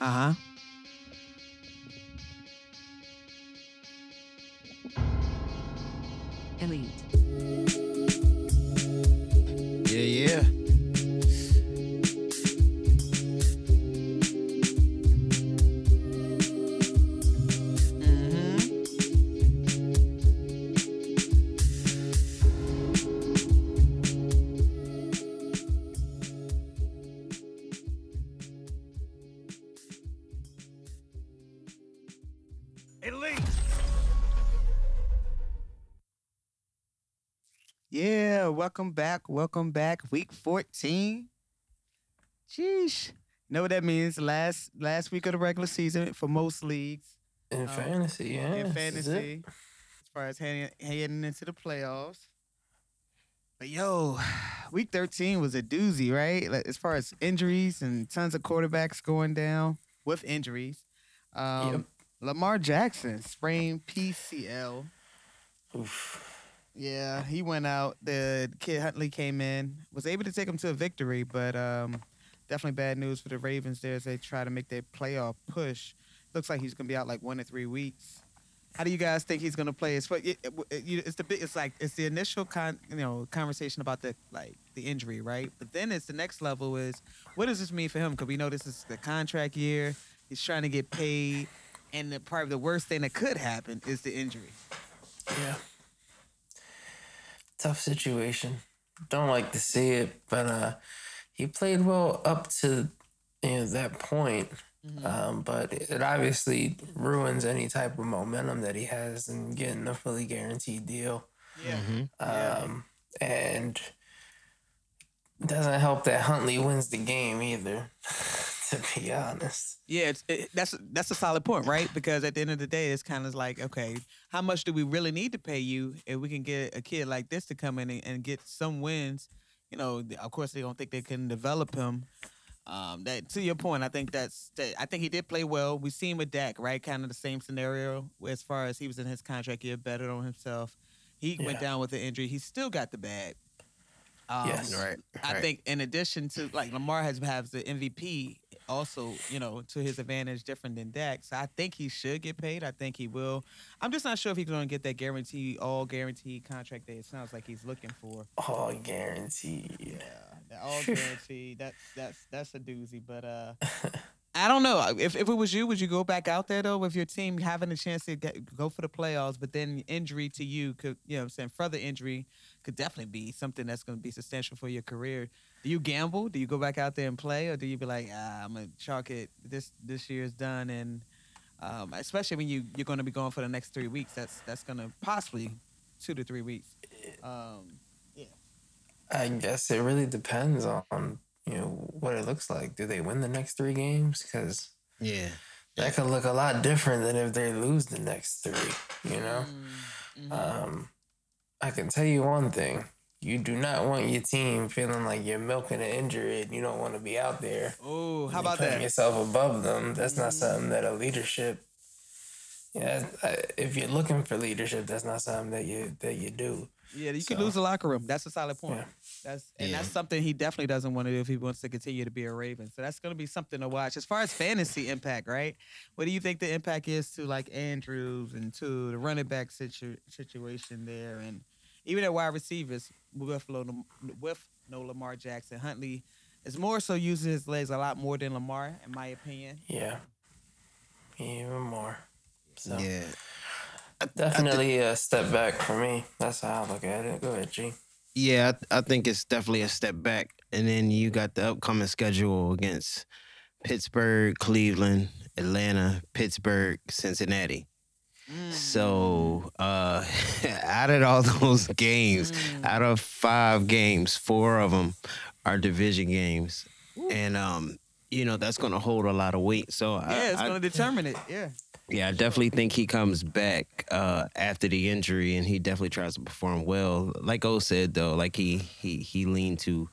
Uh welcome back. Welcome back. Week 14. Sheesh. Know what that means? Last last week of the regular season for most leagues. In Um, fantasy, yeah. in this is it. fantasy. As far as heading, heading into the playoffs. But yo, week 13 was a doozy, right? Like, as far as injuries and tons of quarterbacks going down with injuries. Um, Yep. Lamar Jackson sprained PCL. Oof. Yeah, he went out. The kid Huntley came in, was able to take him to a victory, but um, definitely bad news for the Ravens there as they try to make their playoff push. Looks like he's gonna be out like one to three weeks. How do you guys think he's gonna play? It's it's the. It's like it's the initial con you know conversation about the like the injury, right? But then it's the next level is what does this mean for him? Because we know this is the contract year. He's trying to get paid, and the probably the worst thing that could happen is the injury. Yeah. Tough situation. Don't like to see it, but uh he played well up to you know that point. Um, but it obviously ruins any type of momentum that he has in getting a fully guaranteed deal. Yeah. Mm-hmm. Um, and doesn't help that Huntley wins the game either, to be honest. Yeah, it's, it, that's that's a solid point, right? Because at the end of the day, it's kind of like, okay, how much do we really need to pay you if we can get a kid like this to come in and, and get some wins? You know, of course, they don't think they can develop him. Um, that to your point, I think that's that. I think he did play well. We seen with Dak, right? Kind of the same scenario as far as he was in his contract year, betted on himself. He went down with the injury. He still got the bag. Um, Yes. Right. I think in addition to like Lamar has has the MVP also, you know, to his advantage different than Dak. So I think he should get paid. I think he will. I'm just not sure if he's going to get that guarantee all guaranteed contract that it sounds like he's looking for. All guaranteed. Yeah, all guaranteed. That's that's that's a doozy. But uh, I don't know. If if it was you, would you go back out there though with your team having a chance to get, go for the playoffs? But then injury to you could, you know, I'm saying further injury could definitely be something that's going to be substantial for your career. Do you gamble? Do you go back out there and play, or do you be like, ah, I'm gonna chalk it. This this year's done, and um, especially when you you're going to be going for the next three weeks. That's that's going to possibly two to three weeks. Um, I guess it really depends on you know what it looks like. Do they win the next three games? Because yeah. that could look a lot different than if they lose the next three. You know, mm, um, I can tell you one thing: you do not want your team feeling like you're milking an injury and you don't want to be out there. Oh, how about putting that? yourself above them. That's not mm-hmm. something that a leadership. Yeah, if you're looking for leadership, that's not something that you that you do. Yeah, you could lose the locker room. That's a solid point. Yeah. That's and Yeah. that's something he definitely doesn't want to do if he wants to continue to be a Raven. So that's going to be something to watch. As far as fantasy impact, right? What do you think the impact is to like Andrews and to the running back situ- situation there, and even at wide receivers with Lo- with no Lamar Jackson, Huntley is more so using his legs a lot more than Lamar, in my opinion. Yeah, even more. So Yeah. definitely a step back for me. That's how I look at it. Go ahead, G. Yeah, I, I think it's definitely a step back. And then you got the upcoming schedule against Pittsburgh, Cleveland, Atlanta, Pittsburgh, Cincinnati. So uh out of all those games, out of five games, four of them are division games. And um, you know, that's gonna hold a lot of weight. So I, Yeah, it's going to determine it. Yeah. yeah, I definitely think he comes back uh, after the injury, and he definitely tries to perform well. Like O said, though, like he he he leaned to,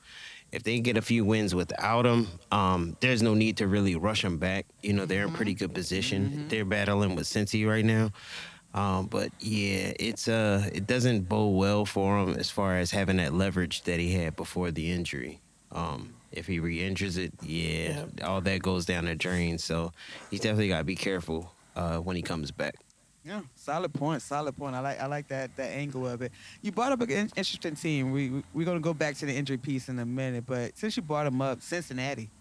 if they get a few wins without him, um, there's no need to really rush him back. You know, they're in pretty good position. They're battling with Cincy right now. Um, but yeah, it's uh, it doesn't bode well for him as far as having that leverage that he had before the injury. Um, If he re-injures it, yeah, all that goes down the drain. So he's definitely got to be careful uh, when he comes back. Yeah, solid point. Solid point. I like I like that that angle of it. You brought up an interesting team. We, we we're gonna go back to the injury piece in a minute, but since you brought them up, Cincinnati.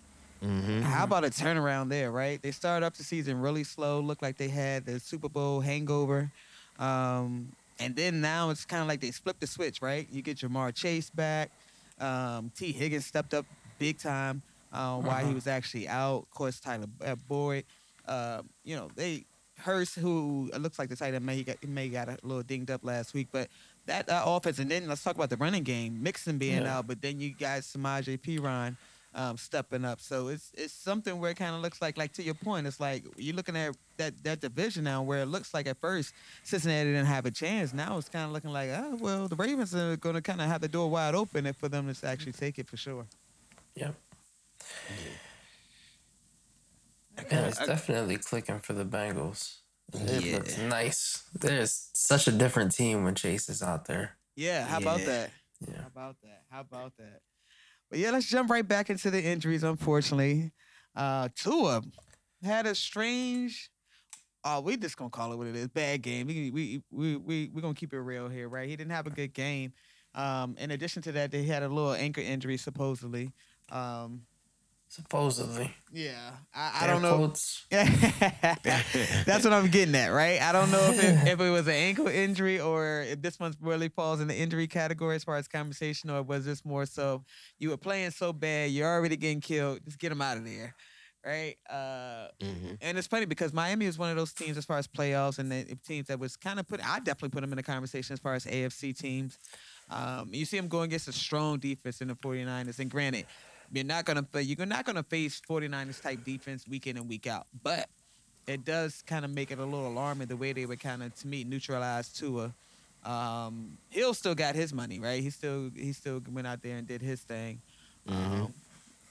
hmm How about a turnaround there, right? They started up the season really slow. Looked like they had the Super Bowl hangover. Um, and then now it's kind of like they flipped the switch, right? You get Ja'Marr Chase back. Um, Tee Higgins stepped up big time uh, while he Uh-huh. was actually out. Of course, Tyler Boyd. Uh, you know, they Hurst, who looks like the tight end may got may got a little dinged up last week, but that uh, offense. And then let's talk about the running game. Mixon being Yeah. out, but then you guys Samaje Perine um, stepping up. So it's it's something where it kind of looks like like to your point. It's like you're looking at that that division now where it looks like at first Cincinnati didn't have a chance. Now it's kind of looking like oh well the Ravens are going to kind of have the door wide open for them to actually take it for sure. Yep. Yeah, it's definitely clicking for the Bengals. It Yeah. looks nice. There's such a different team when Chase is out there. Yeah, how about that? Yeah. How about that? How about that? But yeah, let's jump right back into the injuries. Unfortunately, uh, Tua had a strange. Oh, we just gonna call it what it is. Bad game. We we we we we gonna keep it real here, right? He didn't have a good game. Um, in addition to that, they had a little ankle injury supposedly. Um, Supposedly. yeah, I, I don't know. quotes. That's what I'm getting at, right? I don't know if it, if it was an ankle injury or if this one really falls in the injury category as far as conversation, or was this more so you were playing so bad, you're already getting killed, just get them out of there, right? Uh, hmm and it's funny because Miami is one of those teams as far as playoffs and the teams that was kind of put. I definitely put them in the conversation as far as AFC teams. Um, you see them going against a strong defense in the 49ers, and granted, you're not gonna you're not gonna face 49ers type defense week in and week out, but it does kind of make it a little alarming the way they were kind of to me neutralized Tua. Um, Hill still got his money, right? He still he still went out there and did his thing. Um,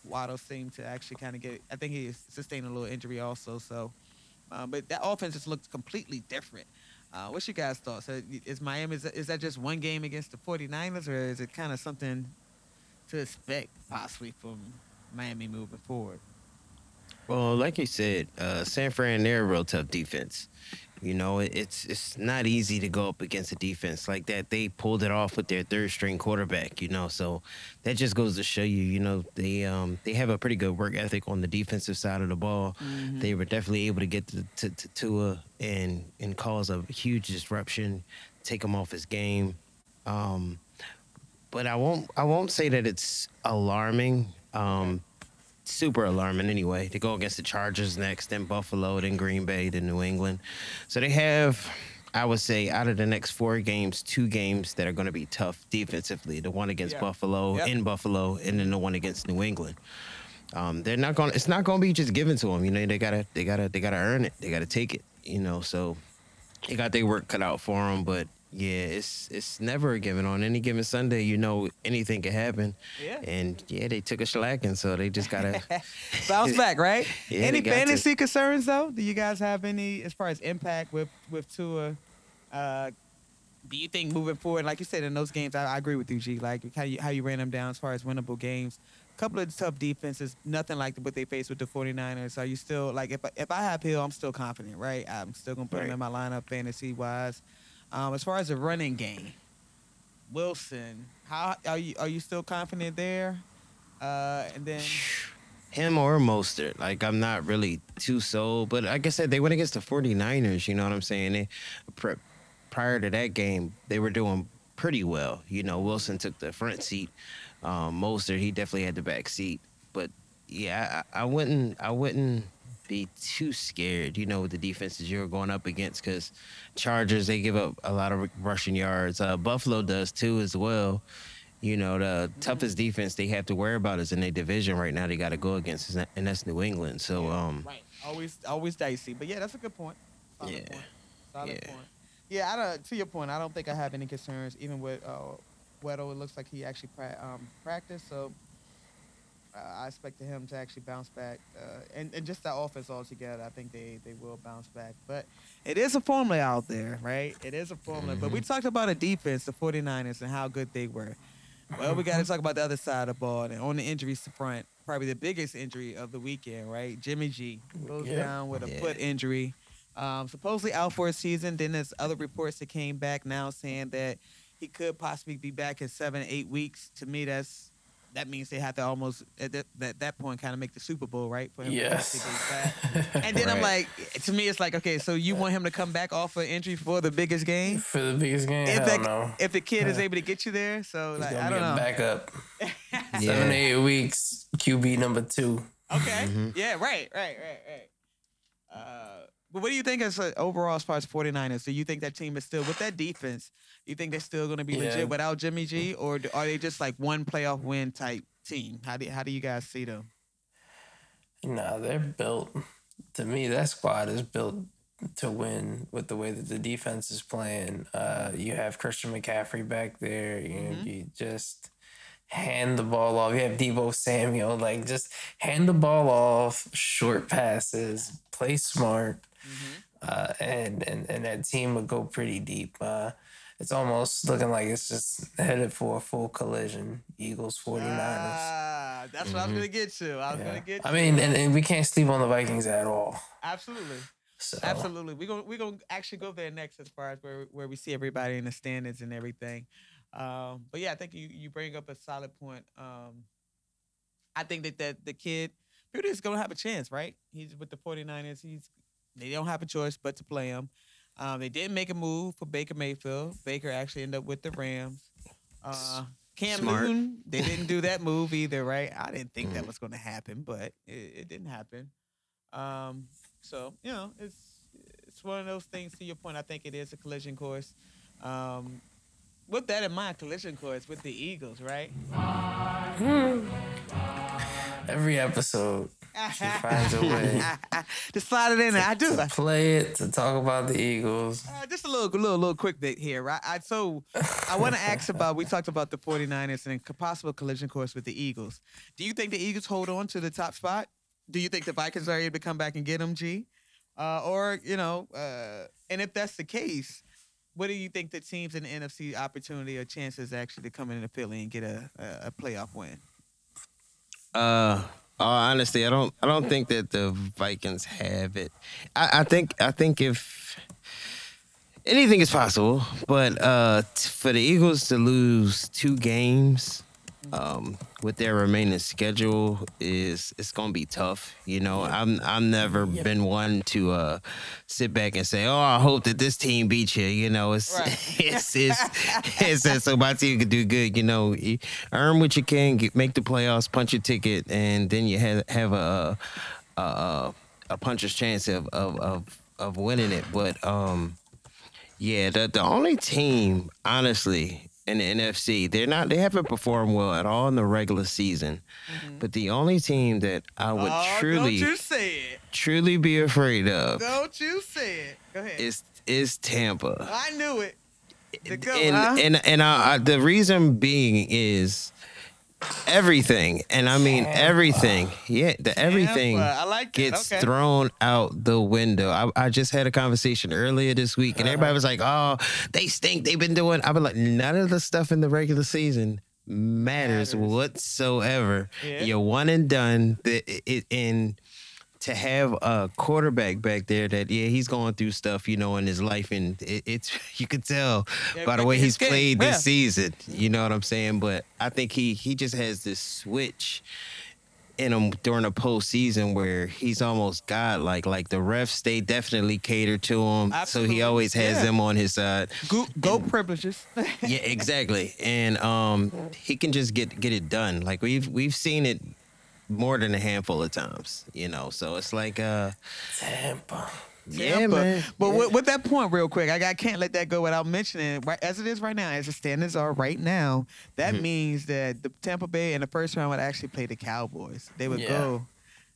Waddle seemed to actually kind of get. I think he sustained a little injury also. So, um, but that offense just looked completely different. Uh, what's your guys' thoughts? Uh, Is Miami is that just one game against the 49ers, or is it kind of something to expect possibly from Miami moving forward? Well, like you said, uh, San Fran, they're a real tough defense. You know, it's it's not easy to go up against a defense like that. They pulled it off with their third string quarterback. You know, so that just goes to show you. You know, they um they have a pretty good work ethic on the defensive side of the ball. They were definitely able to get to, to, to Tua and and cause a huge disruption, take him off his game. Um, but I won't I won't say that it's alarming. Um, super alarming anyway. They go against the Chargers next, then Buffalo, then Green Bay, then New England. So they have, I would say, out of the next four games, two games that are going to be tough defensively. The one against Yeah. Buffalo, Yep. in Buffalo, and then the one against New England. Um, they're not going. It's not going to be just given to them. You know, they gotta, they gotta, they gotta earn it. They gotta take it. You know, so they got their work cut out for them. But yeah, it's it's never a given. On any given Sunday, you know, anything can happen. Yeah. And yeah, they took a slacking, so they just gotta. Bounce back, right? Yeah, any got to. fantasy concerns though? Do you guys have any as far as impact with with Tua? Uh, do you think moving forward, like you said in those games, I, I agree with you, G. Like how you how you ran them down as far as winnable games. Couple of tough defenses, nothing like what they faced with the 49ers. Are you still like if I, if I have Hill, I'm still confident, right? I'm still gonna put him in my lineup fantasy wise. Um, as far as the running game, Wilson, how are you are you still confident there? Uh, and then him or Mostert. Like I'm not really too sold, but like I said, they went against the 49ers. You know what I'm saying? They, pri- prior to that game, they were doing pretty well. You know, Wilson took the front seat. Um, Mostert, he definitely had the back seat. But yeah, I, I wouldn't. I wouldn't be too scared. You know, with the defenses you're going up against, because Chargers they give up a lot of rushing yards. Uh, Buffalo does too as well. You know, the toughest defense they have to worry about is in their division right now. They got to go against, and that's New England. So, um, Right. Always, always dicey. But yeah, that's a good point. Solid Yeah. Point. Solid Yeah. point. Yeah, I don't, to your point, I don't think I have any concerns, even with uh, Waddle. It looks like he actually pra- um, practiced, so I expected him to actually bounce back. Uh, and, and just that offense altogether, I think they, they will bounce back. But it is a formula out there, right? It is a formula. But we talked about a defense, the 49ers, and how good they were. Well, we got to talk about the other side of the ball. And on the injuries front, probably the biggest injury of the weekend, right? Jimmy G goes Yeah. down with a Yeah. foot injury. Um, supposedly out for a season. Then there's other reports that came back now saying that he could possibly be back in seven, eight weeks. To me, that's that means they have to almost at that, that, that point kind of make the Super Bowl, right? For him Yes. possibly. And then I'm like, to me, it's like, okay, so you want him to come back off an injury for the biggest game? For the biggest game, If, hell that, no. if the kid is able to get you there, so He's like, gonna I don't a know. backup. Yeah. Seven, eight weeks, QB number two. Okay. Mhm. Yeah, right, right, right, right. Uh, but what do you think as uh, overall as far as 49ers? Do you think that team is still with that defense? You think they're still going to be Yeah. legit without Jimmy G, or do- are they just like one playoff win type team? How do how do you guys see them? Nah, they're built. To me, that squad is built to win with the way that the defense is playing. Uh, you have Christian McCaffrey back there. You, Mhm. you just hand the ball off. You have Deebo Samuel. Like, just hand the ball off, short passes, play smart, uh, and, and, and that team would go pretty deep. Uh, it's almost looking like it's just headed for a full collision. Eagles, 49ers. Ah, that's what I was Mhm. going to get to. I was Yeah. going to get. To. I mean, and, and we can't sleep on the Vikings at all. absolutely. So Absolutely. We're gonna we're gonna actually go there next as far as where where we see everybody in the standings and everything. Um, but yeah, I think you, you bring up a solid point. Um, I think that, that the kid Purdy is gonna have a chance, right? He's with the 49ers. He's they don't have a choice but to play him. Um, they didn't make a move for Baker Mayfield. Baker actually ended up with the Rams. Uh, Cam Smart. Newton, they didn't do that move either, right? I didn't think that Mhm. was going to happen, but it, it didn't happen. Um, so you know, it's it's one of those things. To your point, I think it is a collision course. Um, with that in mind, collision course with the Eagles, right? every episode, she finds a way to slide it in there. I do. to play it to talk about the Eagles. Uh, just a little, little, little quick bit here, right? I, so I want to ask about. We talked about the 49ers and a possible collision course with the Eagles. Do you think the Eagles hold on to the top spot? Do you think the Vikings are able to come back and get them, G? Uh, or you know, uh, and if that's the case, what do you think the teams in the NFC opportunity or chances actually to come in into Philly and get a, a, a playoff win? Uh, oh, honestly, I don't. I don't think that the Vikings have it. I, I think. I think if anything is possible, but uh, t- for the Eagles to lose two games, um, with their remaining schedule is it's gonna be tough. You know, I'm I've never been one to uh sit back and say, oh, I hope that this team beats you. You know, it's Right. it's it's, it's that so my team can do good. You know, earn what you can, get, make the playoffs, punch your ticket, and then you have have a a, a, a puncher's chance of, of of of winning it. But um, yeah, the the only team, honestly, in the NFC, they're not they haven't performed well at all in the regular season. Mm-hmm. But the only team that I would oh, truly don't you say it! truly be afraid of Don't you say it! Go ahead. is is Tampa. I knew it. The goat, and huh? and and I, I, the reason being is everything, and I mean everything. Yeah, the everything Tampa, I like that. gets Okay. thrown out the window. I, I just had a conversation earlier this week, and everybody uh-huh. was like, "Oh, they stink. They've been doing." I've been like, none of the stuff in the regular season matters, Matters. whatsoever. Yeah. You're one and done. The, it, and to have a quarterback back there that yeah he's going through stuff you know in his life and it, it's you could tell Yeah, by the way he's game, played this yeah. season you know what i'm saying but i think he he just has this switch in him during the postseason where he's almost godlike like the refs they definitely cater to him so he always has Yeah. them on his side Go, goat privileges. yeah exactly and um he can just get get it done like we've we've seen it more than a handful of times you know so it's like uh Tampa. yeah Tampa. man But Yeah. with, with that point, real quick, I, I can't let that go without mentioning right as it is right now, as the standards are right now. That Mhm. means that the Tampa Bay in the first round would actually play the Cowboys. They would Yeah. go.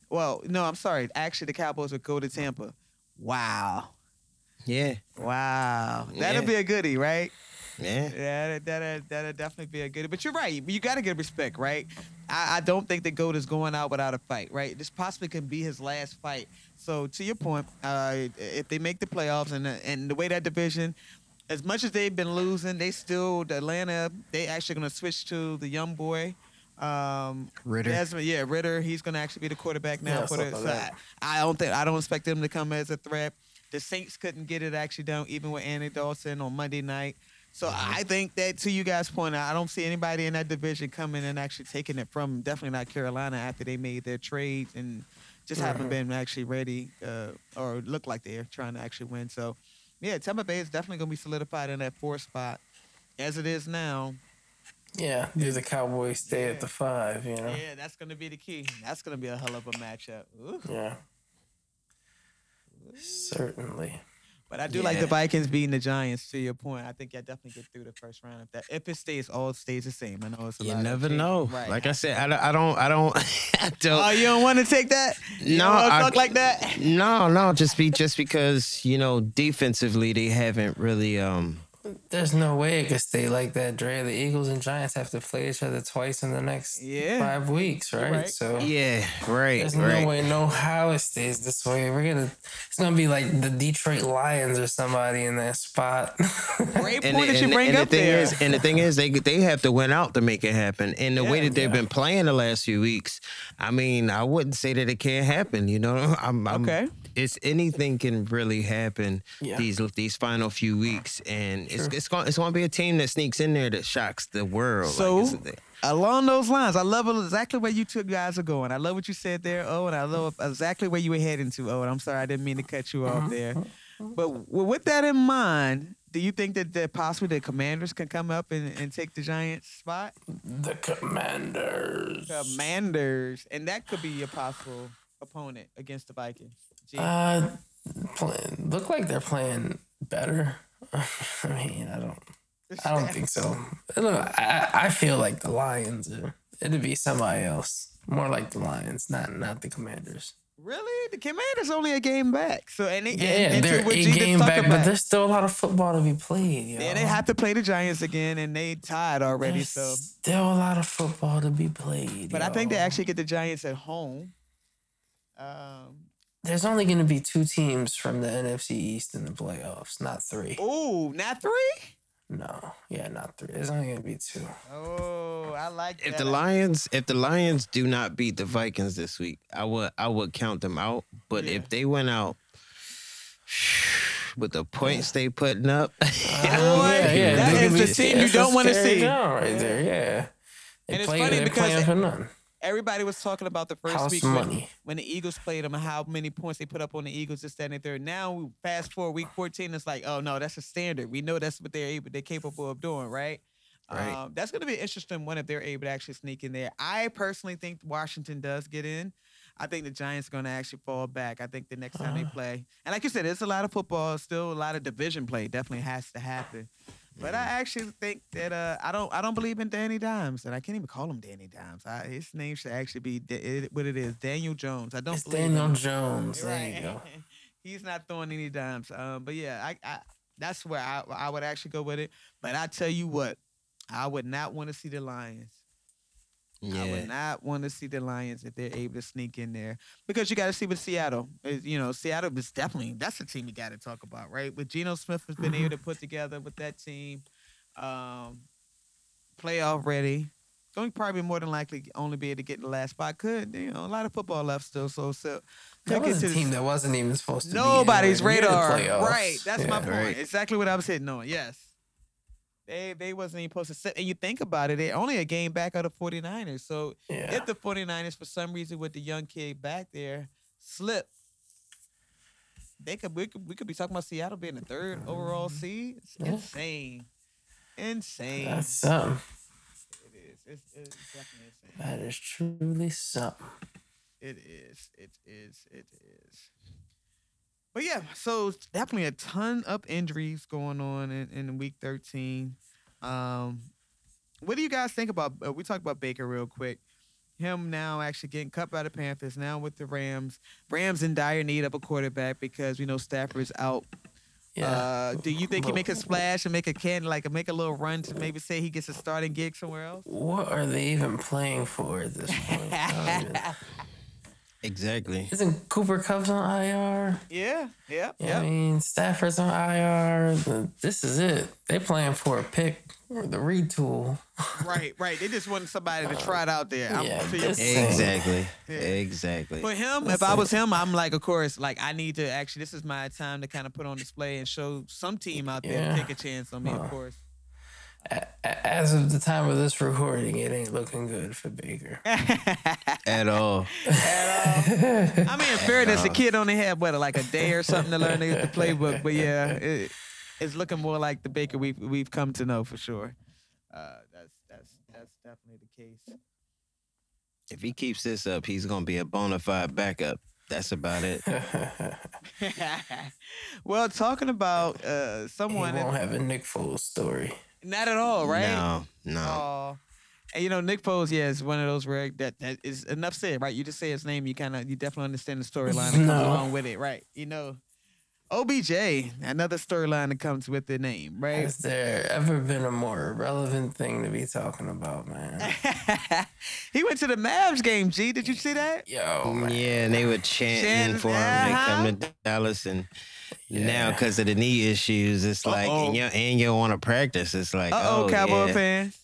Well, no, I'm sorry. Actually, the Cowboys would go to Tampa. Wow, yeah wow, that'll be a goodie, right? Yeah Yeah, that that'll, that'll definitely be a good. But you're right. You got to get respect, right? I, I don't think the goat is going out without a fight, right? This possibly could be his last fight. So to your point, uh, if they make the playoffs and the, and the way that division, as much as they've been losing, they still the Atlanta. They actually going to switch to the young boy. Um, Ridder. Desmond, yeah, Ridder. He's going to actually be the quarterback now Yeah, for the. something So I. I don't think I don't expect them to come as a threat. The Saints couldn't get it actually done even with Andy Dalton on Monday night. So Mm-hmm. I think that to you guys' point, I don't see anybody in that division coming and actually taking it from definitely not Carolina after they made their trades and just haven't Mm-hmm. been actually ready uh, or look like they're trying to actually win. So yeah, Tampa Bay is definitely going to be solidified in that fourth spot as it is now. Yeah, do the Cowboys stay at the five? You know. Yeah, that's going to be the key. That's going to be a hell of a matchup. Ooh. Yeah. Certainly. But I do like the Vikings beating the Giants. To your point, I think I definitely get through the first round if that if it stays all stays the same. I know it's a You lot of never know. Right. Like I said, I, don't- I don't, I don't, I don't. oh, you don't want to take that? You No, I- talk like that. no, no, just be just because you know defensively they haven't really um There's no way it could stay like that, Dre. The Eagles and Giants have to play each other twice in the next Yeah. five weeks, right? right. So yeah right there's right no way, no how it stays this way. We're gonna, it's gonna be like the Detroit Lions or somebody in that spot. Great and, point the- that you and, bring and the up thing there. is and the thing is they they have to win out to make it happen and the way that they've Yeah. been playing the last few weeks I mean I wouldn't say that it can't happen you know I'm, I'm Okay. it's anything can really happen Yeah. these these final few weeks and it's it's going it's going to be a team that sneaks in there that shocks the world So like, along those lines, I love exactly where you two guys are going. I love what you said there, oh, and I love exactly where you were heading to, oh. And I'm sorry I didn't mean to cut you off there. But w- with that in mind, do you think that, that possibly the Commanders can come up and, and take the Giants spot? the Commanders. Commanders, and that could be your possible opponent against the Vikings. Gee. Uh, playing, look like they're playing better. I mean, I don't. I don't think so. Look, I, I feel like the Lions. Are, it'd be somebody else. More like the Lions, not not the Commanders. Really, the Commanders only a game back. So and, they- Yeah, and, they're a game back, about- but there's still a lot of football to be played. Yo. yeah, they have to play the Giants again, and they tied already. There's So, still a lot of football to be played. but I think they actually get the Giants at home. Um, There's only going to be two teams from the NFC East in the playoffs, not three. ooh, not three. No, yeah, not three. There's only going to be two. Oh, I like it. if that. the Lions if the Lions do not beat the Vikings this week, I would I would count them out. But Yeah. if they went out with the points they putting up, oh, Boy, yeah, that they is the be- team you don't want to see. down right there. Yeah, they And it's play, funny they're because playing for none. Everybody was talking about the first House week when, when the Eagles played them how many points they put up on the Eagles, this, that, and third. Now, we fast forward week 14, it's like, oh no, that's a standard. We know that's what they're able, they're capable of doing, right? Right. Um, that's going to be an interesting one if they're able to actually sneak in there. I personally think Washington does get in. I think the Giants are going to actually fall back. I think the next time they play, and like you said, there's a lot of football, still a lot of division play. Definitely has to happen. But I actually think that uh, I don't I don't believe in Danny Dimes, and I can't even call him Danny Dimes. I, his name should actually be Da- it, what it is, Daniel Jones. I don't It's believe Daniel him. Jones. There Right. you go. He's not throwing any dimes. Um, but yeah, I, I that's where I I would actually go with it. But I tell you what, I would not want to see the Lions. I would not want to see the Lions if they're able to sneak in there because you got to see with Seattle. is, You know, Seattle is definitely that's the team you got to talk about, right? With Geno Smith has been able to put together with that team, um, playoff ready. Going probably more than likely only be able to get in the last spot. Could you know a lot of football left still, so so That was to a the- team that wasn't even supposed to nobody's be anywhere near the radar. Right. That's my point. Right. Exactly what I was hitting on. Yes. They they wasn't even supposed to sit. And you think about it, they're only a game back out of the 49ers. So Yeah. if the 49ers, for some reason, with the young kid back there, slip, they could we could we could be talking about Seattle being the third overall mm-hmm. seed. It's Yeah. insane. Insane. That's something. it is. It's, it's definitely insane. That is truly something. It is. It is. It is. But yeah, so definitely a ton of injuries going on in, in week 13. Um, what do you guys think about? Uh, we talked about Baker real quick. Him now actually getting cut by the Panthers. Now with the Rams, Rams in dire need of a quarterback because we know Stafford's out. Yeah. Uh, do you think he make a splash and make a can like make a little run to maybe say he gets a starting gig somewhere else? what are they even playing for at this point? I don't even- Exactly. Isn't Cooper Kupp's on IR? Yeah, yeah, Yeah, yeah. I mean, Stafford's on IR. This is it. They playing for a pick or the retool. right, right. They just want somebody to try it out there. I'm, Yeah, to your this- Exactly. Yeah. Exactly. For him, if I was him, I'm like, of course, like I need to actually. This is my time to kind of put on display and show some team out there Yeah. to take a chance on me. Of course. A- As of the time of this recording, it ain't looking good for Baker. At all. At all. I mean, in fairness, the kid only had what, like a day or something to learn the, the playbook. But yeah, it, it's looking more like the Baker we've we've come to know for sure. Uh, that's that's that's definitely the case. If he keeps this up, he's gonna be a bona fide backup. That's about it. well, talking about uh, He someone, won't have a Nick Foles story. Not at all, right? No, no. And you know, Nick Foles, yeah, is one of those where that, that is enough said, right? You just say his name, you kind of, you definitely understand the storyline that comes No. along with it, right? You know, OBJ, another storyline that comes with the name, right? Has there ever been a more relevant thing to be talking about, man? he went to the Mavs game. G, did you see that? Yo, man. Yeah, and they were chanting Chanting, for him to uh-huh. come to Dallas, and now because of the knee issues, it's like, Uh-oh. and you and you want to practice. It's like, Uh oh, Cowboy yeah, fans.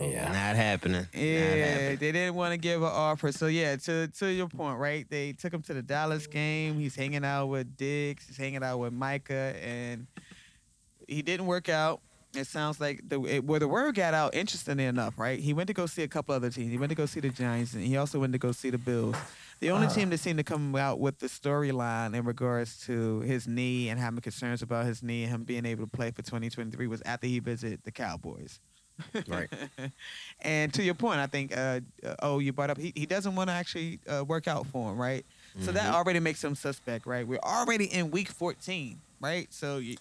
Yeah. not happening. Not Yeah, happening. they didn't want to give an offer. So yeah, to to your point, right? They took him to the Dallas game. He's hanging out with Diggs. He's hanging out with Micah, and he didn't work out. It sounds like the it, where the word got out. Interestingly enough, right? He went to go see a couple other teams. He went to go see the Giants, and he also went to go see the Bills. The only team that seemed to come out with the storyline in regards to his knee and having concerns about his knee and him being able to play for 2023 was after he visited the Cowboys. Right. and to your point, I think, uh, uh, oh, you brought up he, he doesn't want to actually uh, work out for him, right? So that already makes him suspect, right? We're already in week 14, right? So you,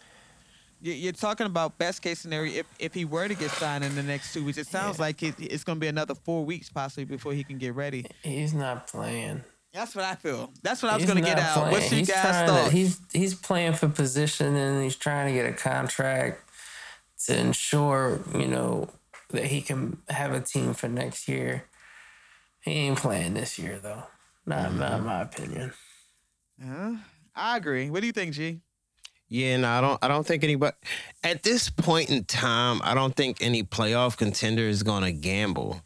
you you're talking about best case scenario if if he were to get signed in the next two weeks. It sounds like it, it's going to be another four weeks possibly before he can get ready. He's not playing. That's what I feel. That's what I was He's going to get not out. playing. What's your he's guys' trying thoughts? he's he's playing for position and he's trying to get a contract to ensure you know that he can have a team for next year. He ain't playing this year though. Not not in my opinion. Huh? I agree. What do you think, G? Yeah, no, I don't. I don't think anybody at this point in time. I don't think any playoff contender is going to gamble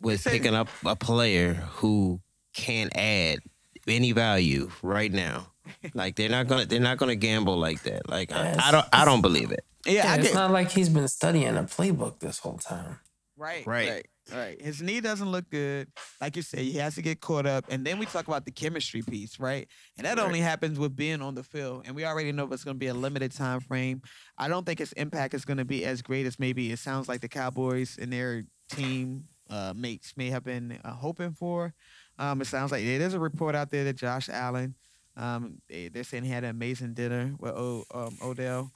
with picking up a player who can't add any value right now. Like they're not gonna. They're not gonna gamble like that. Like I, I don't. I don't believe it. Yeah, Yeah, I it's get not like he's been studying a playbook this whole time. Right, Right. right, right. His knee doesn't look good. Like you said, he has to get caught up. And then we talk about the chemistry piece, right? And that only happens with being on the field. And we already know it's going to be a limited time frame. I don't think his impact is going to be as great as maybe it sounds like the Cowboys and their team uh, mates may have been uh, hoping for. Um, it sounds like there's a report out there that Josh Allen, um, they, they're saying he had an amazing dinner with o, um, Odell.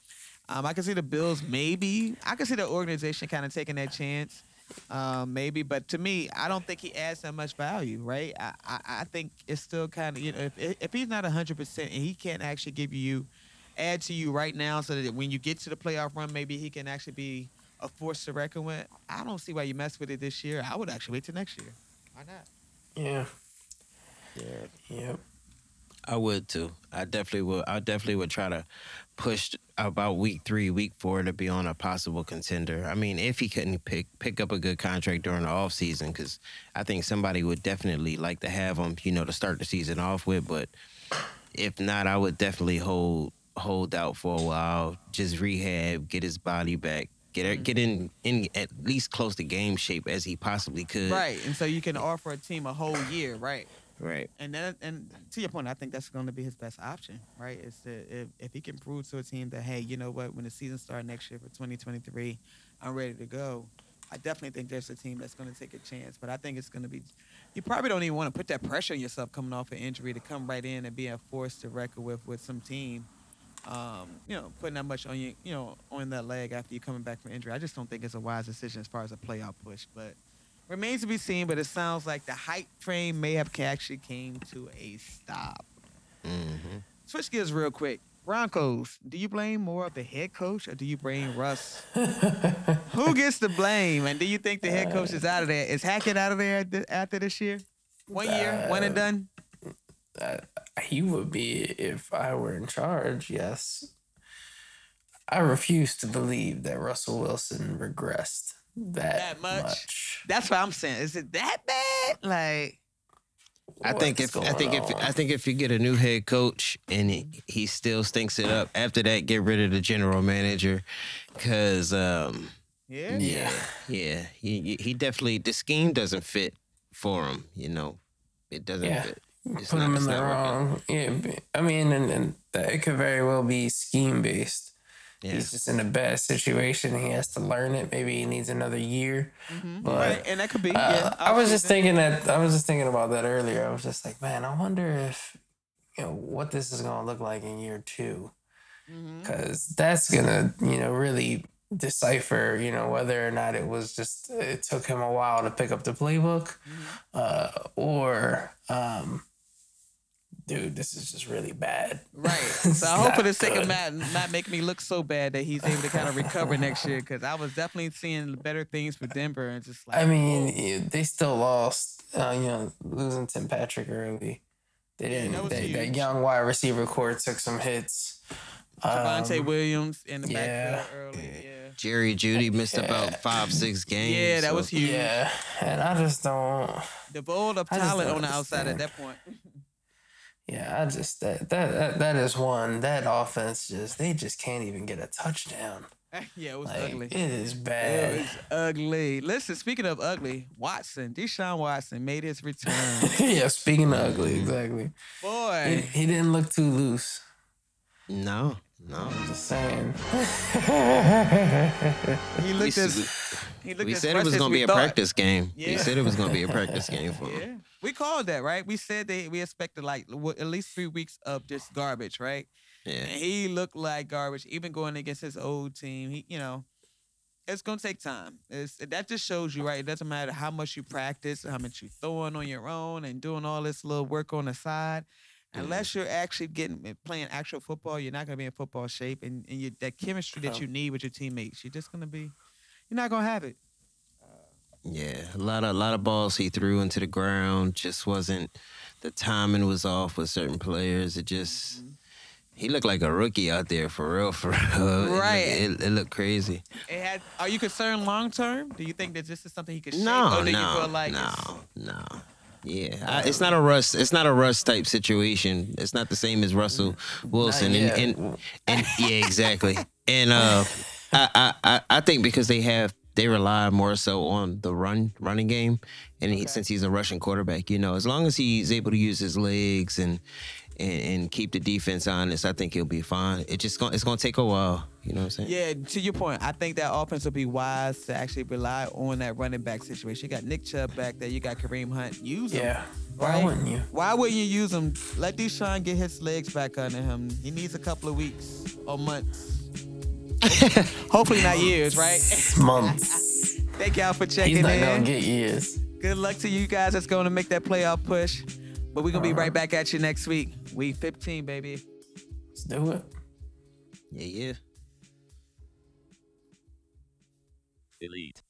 Um, I can see the Bills maybe. I can see the organization kind of taking that chance, um, maybe. But to me, I don't think he adds that much value, right? I, I, I think it's still kind of you know if if he's not hundred percent and he can't actually give you add to you right now, so that when you get to the playoff run, maybe he can actually be a force to reckon with. I don't see why you mess with it this year. I would actually wait till next year. Why not? Yeah. Yeah. Yep. I would too. I definitely would. I definitely would try to push about week three, week four to be on a possible contender. I mean, if he couldn't pick pick up a good contract during the off season, because I think somebody would definitely like to have him, you know, to start the season off with. But if not, I would definitely hold hold out for a while, just rehab, get his body back, get get in in at least close to game shape as he possibly could. Right, and so you can offer a team a whole year, right? Right. And then, and to your point, I think that's going to be his best option, right? Is to if, if he can prove to a team that hey, you know what, when the season starts next year for 2023, I'm ready to go. I definitely think there's a team that's going to take a chance, but I think it's going to be. You probably don't even want to put that pressure on yourself coming off an injury to come right in and be a force to record with with some team. Um, you know, putting that much on you, you know, on that leg after you're coming back from injury. I just don't think it's a wise decision as far as a playoff push, but. Remains to be seen, but it sounds like the hype train may have actually came to a stop. hmm Switch gears real quick. Broncos, do you blame more of the head coach or do you blame Russ? Who gets the blame? And do you think the head coach is out of there? Is Hackett out of there after this year? One year, one and done. Uh, he would be if I were in charge. Yes. I refuse to believe that Russell Wilson regressed that, That much? much. That's what I'm saying. Is it that bad? Like, I think if I think if? I think if you get a new head coach and he, he still stinks it up, after that get rid of the general manager, because um yeah. yeah. yeah he he definitely the scheme doesn't fit for him. You know, it doesn't Yeah. fit. It's Put not- him in the not working. wrong. Yeah, b- I mean, and, and that it could very well be scheme based. Yeah. He's just in a bad situation. He has to learn it. Maybe he needs another year. But Right, and that could be. uh, yeah, I was just thinking that I was just thinking about that earlier. I was just like, man, I wonder if you know what this is gonna look like in year two, Mm-hmm. because that's gonna you know really decipher you know whether or not it was just it took him a while to pick up the playbook, uh, or um, dude, this is just really bad. Right. So I hope for the sake of good. Matt not making me look so bad that he's able to kind of recover next year because I was definitely seeing better things for Denver and just like I mean, yeah, they still lost. Uh, you know, losing Tim Patrick early. They didn't. that was they, that young wide receiver corps took some hits. Javonte Um, Williams in the yeah. backfield early. Yeah. Jerry Jeudy missed about five six games. Yeah, that so- was huge. Yeah, and I just don't. Devoid of I just talent on the outside at that point. Yeah, I just that that that, that is one. That offense just they just can't even get a touchdown. yeah, it was Like ugly. it is It bad. was ugly. Listen, speaking of ugly, Watson, Deshaun Watson made his return. yeah, speaking of ugly, exactly. Boy, he didn't look too loose. No, no. I'm just saying. he looked as he looked We said it was gonna we be a practice game. We said it was gonna be a practice game for him. Yeah, we called that right. We said that we expected like at least three weeks of just garbage, right? Yeah. And he looked like garbage, even going against his old team. He, you know, it's gonna take time. It's, that just shows you, right? It doesn't matter how much you practice, how much you throwing on your own, and doing all this little work on the side. Unless you're actually getting eh, playing actual football, you're not gonna be in football shape, and, and you, that chemistry that you need with your teammates, you're just gonna be, you're not gonna have it. Yeah, a lot of a lot of balls he threw into the ground just wasn't. The timing was off with certain players. It just Mm-hmm. he looked like a rookie out there for real, for real. It looked- Right. It, it, looked crazy. It had. Are you concerned long term? Do you think that this is something he could shape, No, or do you no, feel like no, no. Yeah, I, it's not a Russ. It's not a Russ type situation. It's not the same as Russell Wilson. And, and and yeah, exactly. And uh, I, I I I think because they have they rely more so on the run running game, and he, since he's a Russian quarterback, you know, as long as he's able to use his legs and and, and keep the defense honest, I think he'll be fine. It just gonna, it's gonna take a while. You know what I'm saying? Yeah, to your point, I think that offense would be wise to actually rely on that running back situation. You got Nick Chubb back there. You got Kareem Hunt. Use him. yeah. Why Right. wouldn't you? Why wouldn't you use him? Let Deshaun get his legs back under him. He needs a couple of weeks or months. Hopefully not years, right? Months. Thank y'all for checking He's checking not in. gonna get years. Good luck to you guys that's going to make that playoff push. But we're going to be Uh-huh. right back at you next week. Week 15, baby. Let's do it. Yeah, yeah. Delete.